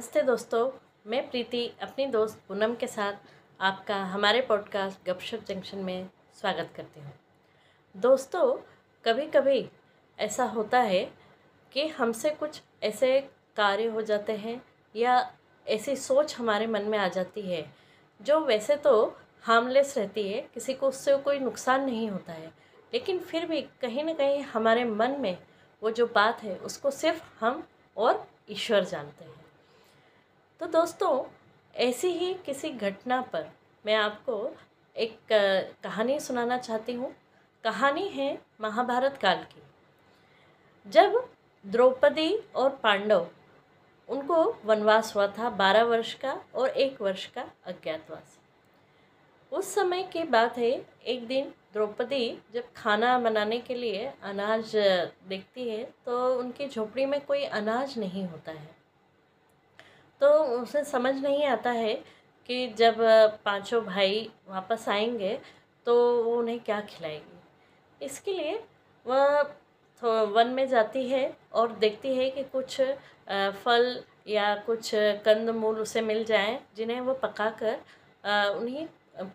नमस्ते दोस्तों, मैं प्रीति अपनी दोस्त पूनम के साथ आपका हमारे पॉडकास्ट गपशप जंक्शन में स्वागत करती हूँ। दोस्तों कभी कभी ऐसा होता है कि हमसे कुछ ऐसे कार्य हो जाते हैं या ऐसी सोच हमारे मन में आ जाती है, जो वैसे तो हार्मलेस रहती है, किसी को उससे कोई नुकसान नहीं होता है, लेकिन फिर भी कहीं ना कहीं हमारे मन में वो जो बात है, उसको सिर्फ़ हम और ईश्वर जानते हैं। तो दोस्तों, ऐसी ही किसी घटना पर मैं आपको एक कहानी सुनाना चाहती हूँ। कहानी है महाभारत काल की। जब द्रौपदी और पांडव, उनको वनवास हुआ था बारह वर्ष का और एक वर्ष का अज्ञातवास। उस समय की बात है, एक दिन द्रौपदी जब खाना बनाने के लिए अनाज देखती है तो उनकी झोपड़ी में कोई अनाज नहीं होता है। तो उसे समझ नहीं आता है कि जब पाँचों भाई वापस आएँगे तो वो उन्हें क्या खिलाएगी। इसके लिए वह वन में जाती है और देखती है कि कुछ फल या कुछ कंद मूल उसे मिल जाएँ, जिन्हें वो पका कर उन्हीं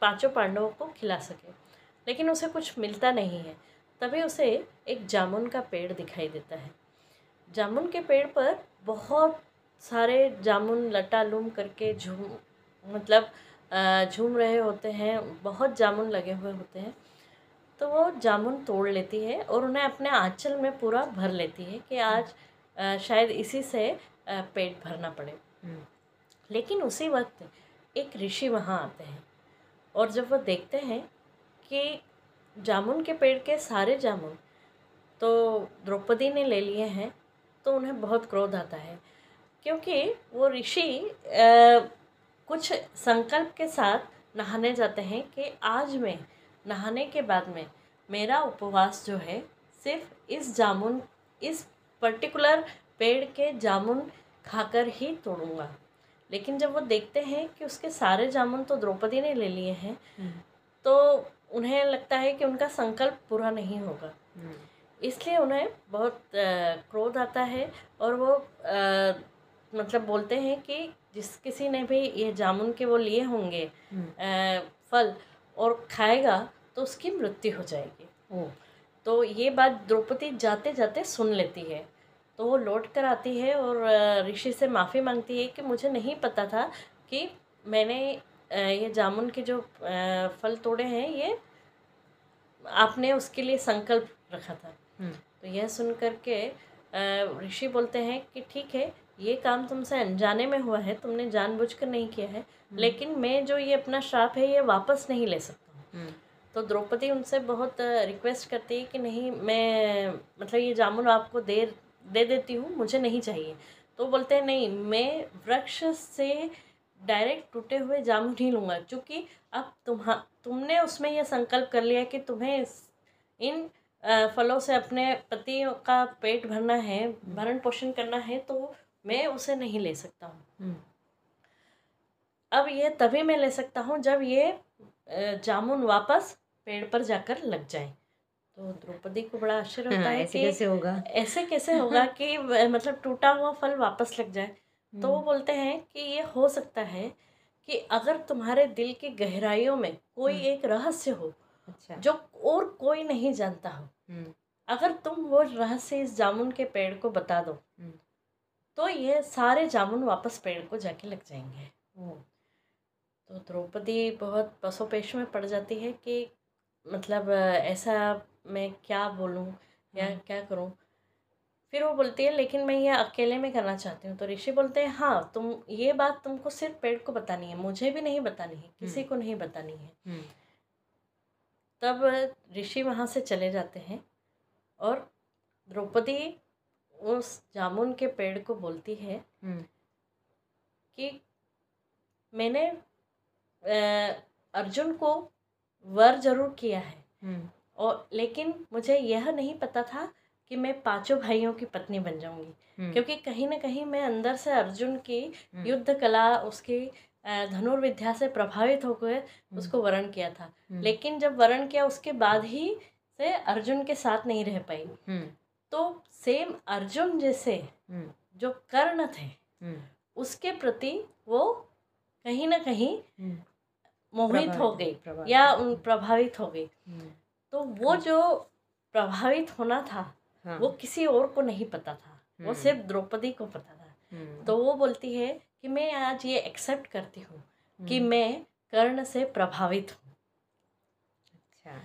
पाँचों पांडवों को खिला सके। लेकिन उसे कुछ मिलता नहीं है। तभी उसे एक जामुन का पेड़ दिखाई देता है। जामुन के पेड़ पर बहुत सारे जामुन लटालूम करके झूम मतलब झूम रहे होते हैं बहुत जामुन लगे हुए होते हैं। तो वो जामुन तोड़ लेती है और उन्हें अपने आँचल में पूरा भर लेती है कि आज शायद इसी से पेट भरना पड़े। हम्म। लेकिन उसी वक्त एक ऋषि वहाँ आते हैं और जब वो देखते हैं कि जामुन के पेड़ के सारे जामुन तो द्रौपदी ने ले लिए हैं तो उन्हें बहुत क्रोध आता है। क्योंकि वो ऋषि कुछ संकल्प के साथ नहाने जाते हैं कि आज मैं नहाने के बाद में मेरा उपवास जो है सिर्फ़ इस जामुन इस पर्टिकुलर पेड़ के जामुन खाकर ही तोड़ूँगा लेकिन जब वो देखते हैं कि उसके सारे जामुन तो द्रौपदी ने ले लिए हैं हम्म। तो उन्हें लगता है कि उनका संकल्प पूरा नहीं होगा हम्म। इसलिए उन्हें बहुत क्रोध आता है और वो मतलब बोलते हैं कि जिस किसी ने भी ये जामुन के वो लिए होंगे हम्म। फल और खाएगा तो उसकी मृत्यु हो जाएगी तो ये बात द्रौपदी जाते जाते सुन लेती है तो वो लौट कर आती है और ऋषि से माफ़ी मांगती है कि मुझे नहीं पता था कि मैंने ये जामुन के जो फल तोड़े हैं ये आपने उसके लिए संकल्प रखा था हम्म। तो यह सुन कर के ऋषि बोलते हैं कि ठीक है ये काम तुमसे अनजाने में हुआ है तुमने जानबूझकर नहीं किया है हम्म। लेकिन मैं जो ये अपना श्राप है ये वापस नहीं ले सकता हूँ हम्म। तो द्रौपदी उनसे बहुत रिक्वेस्ट करती है कि नहीं मैं मतलब ये जामुन आपको दे दे देती हूँ मुझे नहीं चाहिए तो बोलते हैं नहीं मैं वृक्ष से डायरेक्ट टूटे हुए जामुन नहीं लूँगा क्योंकि अब तुम्हा तुमने उसमें यह संकल्प कर लिया कि तुम्हें इन फलों से अपने पति का पेट भरना है हम्म। भरण पोषण करना है तो मैं उसे नहीं ले सकता हूँ। हम्म। अब ये तभी मैं ले सकता हूँ जब ये जामुन वापस पेड़ पर जाकर लग जाए। तो द्रौपदी को बड़ा आश्चर्य होता हाँ, है कि कैसे होगा? ऐसे कैसे होगा कि मतलब टूटा हुआ फल वापस लग जाए। तो वो हम्म। बोलते हैं कि ये हो सकता है कि अगर तुम्हारे दिल की गहराइयों में कोई हम्म। एक रहस्य हो अच्छा। जो और कोई नहीं जानता हो अगर तुम वो रहस्य इस जामुन के पेड़ को बता दो तो ये सारे जामुन वापस पेड़ को जाके लग जाएँगे तो द्रौपदी बहुत पसोपेश में पड़ जाती है कि मतलब ऐसा मैं क्या बोलूँ या हम्म। क्या करूँ फिर वो बोलती है लेकिन मैं ये अकेले में करना चाहती हूँ तो ऋषि बोलते हैं हाँ तुम ये बात तुमको सिर्फ़ पेड़ को बतानी है मुझे भी नहीं बतानी है किसी हम्म। को नहीं बतानी है हम्म। तब ऋषि वहाँ से चले जाते हैं और द्रौपदी उस जामुन के पेड़ को बोलती है हम्म। कि मैंने अर्जुन को वर ज़रूर किया है। हम्म। और लेकिन मुझे यह नहीं पता था कि मैं पाँचों भाइयों की पत्नी बन जाऊँगी। हम्म। क्योंकि कहीं ना कहीं मैं अंदर से अर्जुन की युद्ध कला उसकी धनुर्विद्या से प्रभावित होकर उसको वर्ण किया था। लेकिन जब वर्ण किया उसके बाद ही से अर्जुन के साथ नहीं रह पाई। तो सेम अर्जुन जैसे हम्म। जो कर्ण थे हम्म। उसके प्रति वो कहीं ना कहीं हम्म, मोहित हो गई या उन प्रभावित हो गई। तो वो जो प्रभावित होना था हाँ, वो किसी और को नहीं पता था वो। सिर्फ़ द्रौपदी को पता था। तो वो बोलती है कि मैं आज ये एक्सेप्ट करती हूँ कि मैं कर्ण से प्रभावित हूँ। अच्छा।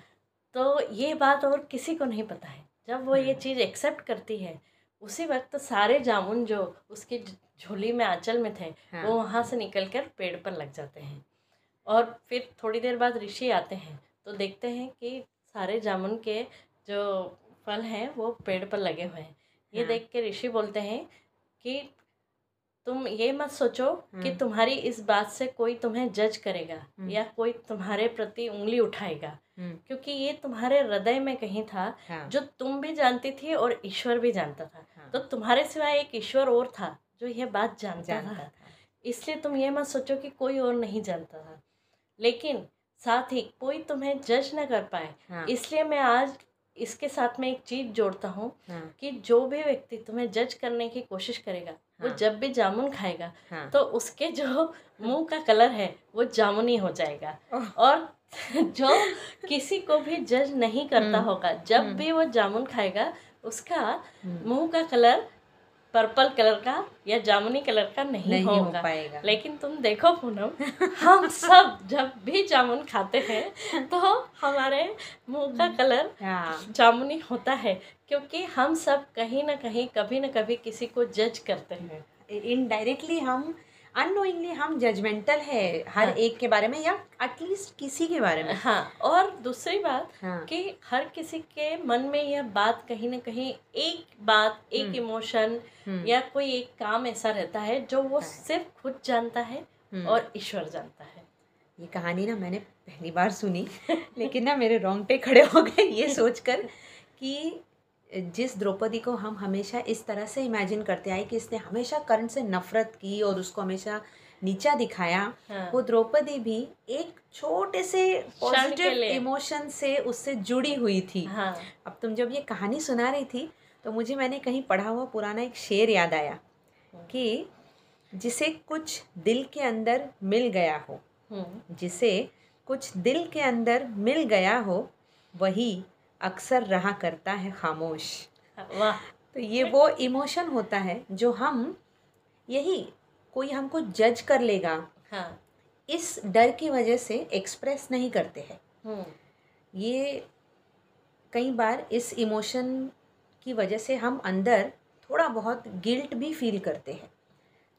तो ये बात और किसी को नहीं पता है। जब वो ये। चीज़ एक्सेप्ट करती है उसी वक्त सारे जामुन जो उसकी झोली में आंचल में थे हाँ, वो वहाँ से निकल कर पेड़ पर लग जाते हैं और फिर थोड़ी देर बाद ऋषि आते हैं तो देखते हैं कि सारे जामुन के जो फल हैं वो पेड़ पर लगे हुए हैं ये हाँ। देख के ऋषि बोलते हैं कि तुम ये मत सोचो कि हम्म। तुम्हारी इस बात से कोई तुम्हें जज करेगा हम्म। या कोई तुम्हारे प्रति उंगली उठाएगा। हम्म, क्योंकि ये तुम्हारे हृदय में कहीं था हाँ, जो तुम भी जानती थी और ईश्वर भी जानता था। हाँ, तो तुम्हारे सिवाय एक ईश्वर और था जो यह बात जानता जानता था। था इसलिए तुम ये मत सोचो कि कोई और नहीं जानता था। लेकिन साथ ही कोई तुम्हें जज न कर पाए। हाँ, इसलिए मैं आज इसके साथ में एक चीज़ जोड़ता हूँ हाँ, कि जो भी व्यक्ति तुम्हें जज करने की कोशिश करेगा वो हाँ। जब भी जामुन खाएगा हाँ, तो उसके जो मुँह का कलर है वो जामुनी हो जाएगा। और जो किसी को भी जज नहीं करता हम्म, होगा जब हम्म। भी वो जामुन खाएगा उसका हम्म, मुँह का कलर पर्पल कलर का या जामुनी कलर का नहीं, नहीं होगा। हो पाएगा। लेकिन तुम देखो पूनम हम सब जब भी जामुन खाते हैं तो हमारे मुँह का कलर हाँ। जामुनी होता है क्योंकि हम सब कहीं ना कहीं कभी ना कभी किसी को जज करते हैं। इनडायरेक्टली हम अननोइंगली हम जजमेंटल है हर हाँ। एक के बारे में या एटलीस्ट किसी के बारे में हाँ और दूसरी बात हाँ कि हर किसी के मन में यह बात कहीं ना कहीं एक बात एक हम्म। इमोशन हम्म, या कोई एक काम ऐसा रहता है जो वो हाँ। सिर्फ़ खुद जानता है हम्म। और ईश्वर जानता है ये कहानी ना मैंने पहली बार सुनी लेकिन ना मेरे रोंगटे खड़े हो गए ये सोचकर कि जिस द्रौपदी को हम हमेशा इस तरह से इमेजिन करते आए कि इसने हमेशा कर्ण से नफरत की और उसको हमेशा नीचा दिखाया हाँ। वो द्रौपदी भी एक छोटे से पॉजिटिव इमोशन से उससे जुड़ी हुई थी। हाँ। अब तुम जब ये कहानी सुना रही थी तो मुझे मैंने कहीं पढ़ा हुआ पुराना एक शेर याद आया कि जिसे कुछ दिल के अंदर मिल गया हो हम्म, जिसे कुछ दिल के अंदर मिल गया हो वही अक्सर रहा करता है खामोश। वाह। तो ये वो इमोशन होता है जो हम यही कोई हमको जज कर लेगा। हाँ। इस डर की वजह से एक्सप्रेस नहीं करते हैं। हम्म, ये कई बार इस इमोशन की वजह से हम अंदर थोड़ा बहुत गिल्ट भी फील करते हैं।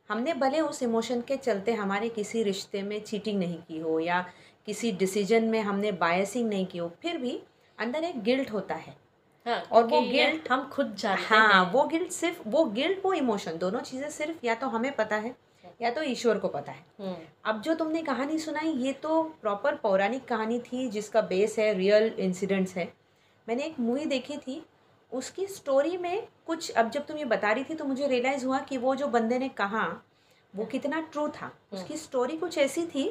हमने भले उस इमोशन के चलते हमारे किसी रिश्ते में चीटिंग नहीं की हो या किसी डिसीज़न में हमने बायसिंग नहीं की हो फिर भी अंदर एक गिल्ट होता है। हाँ और वो guilt- हम खुद जानते हाँ हैं। वो गिल्ट सिर्फ़ वो गिल्ट वो इमोशन दोनों चीज़ें सिर्फ़ या तो हमें पता है या तो ईश्वर को पता है। हम्म, अब जो तुमने कहानी सुनाई ये तो प्रॉपर पौराणिक कहानी थी जिसका बेस है रियल इंसिडेंट्स है। मैंने एक मूवी देखी थी उसकी स्टोरी में कुछ अब जब तुम ये बता रही थी तो मुझे रियलाइज़ हुआ कि वो जो बंदे ने कहा वो कितना ट्रू था। उसकी स्टोरी कुछ ऐसी थी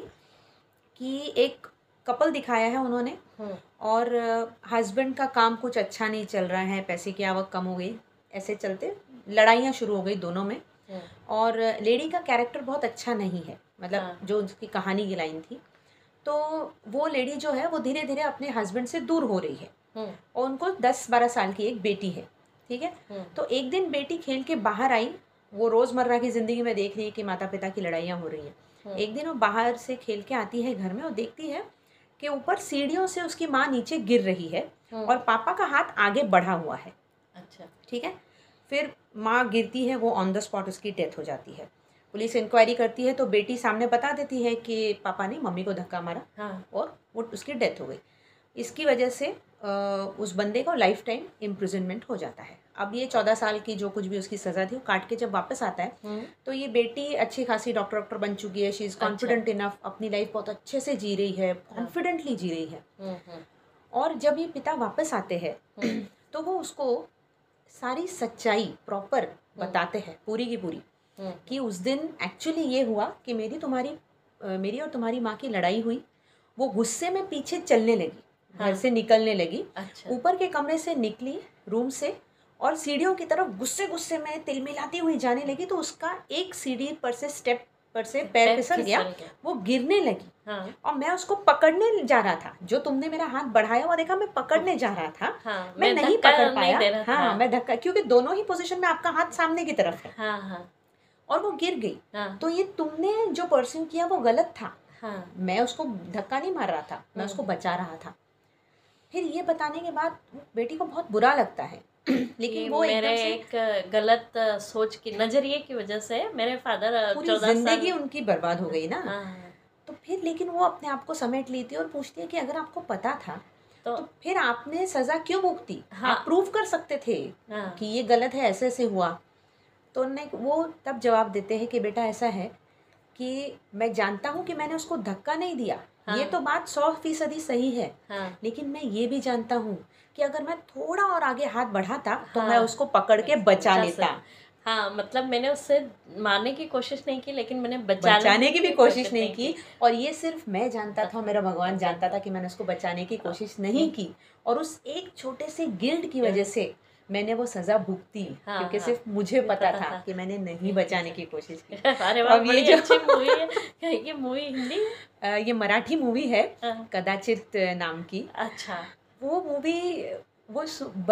कि एक कपल दिखाया है उन्होंने। हम्म, और हस्बैंड का काम कुछ अच्छा नहीं चल रहा है पैसे की आवक कम हो गई ऐसे चलते लड़ाइयाँ शुरू हो गई दोनों में। हम्म, और लेडी का कैरेक्टर बहुत अच्छा नहीं है मतलब हाँ। जो उसकी कहानी की लाइन थी। तो वो लेडी जो है वो धीरे धीरे अपने हस्बैंड से दूर हो रही है। हम्म, और उनको दस बारह साल की एक बेटी है ठीक है? तो एक दिन बेटी खेल के बाहर आई वो रोज़मर्रा की ज़िंदगी में देख रही है कि माता पिता की लड़ाइयाँ हो रही हैं। एक दिन वो बाहर से खेल के आती है घर में और देखती है कि ऊपर सीढ़ियों से उसकी माँ नीचे गिर रही है हम्म, और पापा का हाथ आगे बढ़ा हुआ है। अच्छा। ठीक है? फिर माँ गिरती है वो ऑन द स्पॉट उसकी डेथ हो जाती है। पुलिस इंक्वायरी करती है तो बेटी सामने बता देती है कि पापा ने मम्मी को धक्का मारा हाँ। और वो उसकी डेथ हो गई। इसकी वजह से उस बंदे को लाइफ टाइम इम्प्रिजनमेंट हो जाता है। अब ये चौदह साल की जो कुछ भी उसकी सज़ा थी वो काट के जब वापस आता है हम्म, तो ये बेटी अच्छी खासी डॉक्टर डॉक्टर बन चुकी है शी इज़ कॉन्फिडेंट इनफ अपनी लाइफ बहुत अच्छे से जी रही है कॉन्फिडेंटली जी रही है। हम्म, हम्म, और जब ये पिता वापस आते हैं तो वो उसको सारी सच्चाई प्रॉपर बताते हैं पूरी की पूरी। कि उस दिन एक्चुअली ये हुआ कि मेरी तुम्हारी मेरी और तुम्हारी माँ की लड़ाई हुई वो गुस्से में पीछे चलने लगी। हाँ। घर से निकलने लगी। अच्छा। ऊपर के कमरे से निकली रूम से और सीढ़ियों की तरफ़ गुस्से गुस्से में तिलमिलाती हुई जाने लगी तो उसका एक सीढ़ी पर से स्टेप पर से पैर फिसल गया। वो गिरने लगी। हाँ। और मैं उसको पकड़ने जा रहा था जो तुमने मेरा हाथ बढ़ाया हुआ देखा मैं पकड़ने जा रहा था हाँ मैं मैं नहीं पकड़ पाया। रहा हाँ मैं धक्का क्योंकि दोनों ही पोजीशन में आपका हाथ सामने की तरफ़ है। हाँ हाँ। और वो गिर गई। हाँ। तो ये तुमने जो परस्यू किया वो गलत था। हाँ। मैं उसको धक्का नहीं मार रहा था मैं। उसको बचा रहा था। फिर ये बताने के बाद बेटी को बहुत बुरा लगता है। लेकिन वो मेरे से एक गलत सोच की नज़रिए की वजह से मेरे फादर पूरी ज़िंदगी उनकी बर्बाद हो गई ना। हाँ। तो फिर लेकिन वो अपने आप को समेट लेती है और पूछती है कि अगर आपको पता था तो तो फिर आपने सजा क्यों भुगती? हाँ। आप प्रूव कर सकते थे हाँ। कि ये गलत है ऐसे ऐसे हुआ। तो उन्हें वो तब जवाब देते हैं कि बेटा ऐसा है कि मैं जानता हूँ कि मैंने उसको धक्का नहीं दिया। हाँ। ये तो बात सौ फ़ीसदी सही है। हाँ। लेकिन मैं ये भी जानता हूँ कि अगर मैं थोड़ा और आगे हाथ बढ़ाता तो हाँ। मैं उसको पकड़ के बचा लेता। हाँ मतलब मैंने उससे मारने की कोशिश नहीं की लेकिन मैंने बचाने, बचाने की भी कोशिश नहीं की। और ये सिर्फ़ मैं जानता था मेरा भगवान जानता था कि मैंने उसको बचाने की कोशिश नहीं की। और उस एक छोटे से गिल्ड की वजह से मैंने वो सजा भुगती हाँ, क्योंकि हाँ। सिर्फ़ मुझे पता पता था। था। कि मैंने नहीं बचाने की कोशिश की। अरे अब ये जो- अच्छी मूवी है। ये मूवी हिंदी ये मराठी मूवी है हाँ, कदाचित नाम की। अच्छा। वो मूवी वो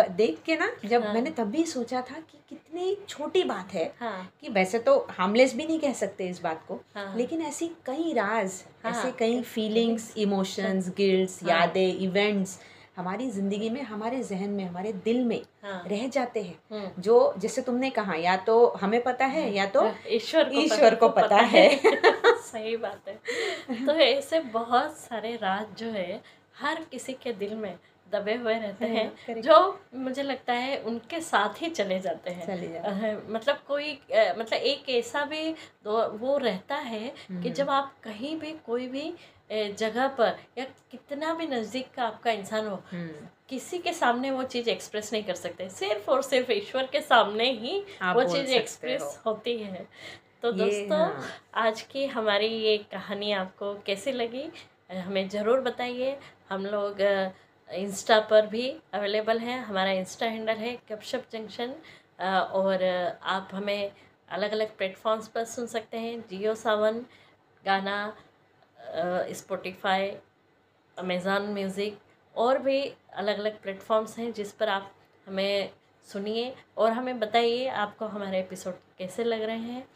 देख के ना जब हाँ। मैंने तब भी सोचा था कि कितनी छोटी बात है हाँ। कि वैसे तो हार्मलेस भी नहीं कह सकते इस बात को हाँ लेकिन ऐसी कई राज हाँ, ऐसे कई फीलिंग्स इमोशंस गिल्ट्स हाँ। यादें इवेंट्स हमारी ज़िंदगी में हमारे जहन में हमारे दिल में हाँ रह जाते हैं हम्म। जो जैसे तुमने कहा या तो हमें पता है या तो ईश्वर को ईश्वर को को पता पता है। है। सही बात है तो ऐसे बहुत सारे राज जो है हर किसी के दिल में दबे हुए रहते हाँ, हैं जो मुझे लगता है उनके साथ ही चले जाते हैं चले अह, मतलब कोई मतलब एक ऐसा भी वो रहता है कि हम्म। जब आप कहीं भी कोई भी जगह पर या कितना भी नज़दीक का आपका इंसान हो हम्म, किसी के सामने वो चीज़ एक्सप्रेस नहीं कर सकते। सिर्फ़ और सिर्फ़ ईश्वर के सामने ही वो चीज़ एक्सप्रेस होती है। तो दोस्तों हाँ। आज की हमारी ये कहानी आपको कैसी लगी हमें ज़रूर बताइए। हम लोग इंस्टा पर भी अवेलेबल हैं। हमारा इंस्टा हैंडल है गपशप जंक्शन और आप हमें अलग अलग प्लेटफॉर्म्स पर सुन सकते हैं। जियो सावन गाना स्पॉटिफाई अमेज़ॉन म्यूज़िक और भी अलग अलग प्लेटफॉर्म्स हैं जिस पर आप हमें सुनिए और हमें बताइए आपको हमारे एपिसोड कैसे लग रहे हैं।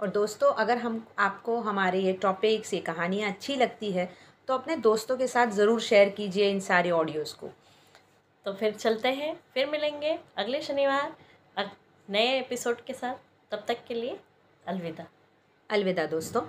और दोस्तों, अगर हम, आपको हमारे ये टॉपिक्स ये कहानियाँ अच्छी लगती है तो अपने दोस्तों के साथ ज़रूर शेयर कीजिए इन सारे ऑडियोज़ को। तो फिर चलते हैं, फिर मिलेंगे अगले शनिवार नए एपिसोड के साथ। तब तक के लिए अलविदा। अलविदा दोस्तों।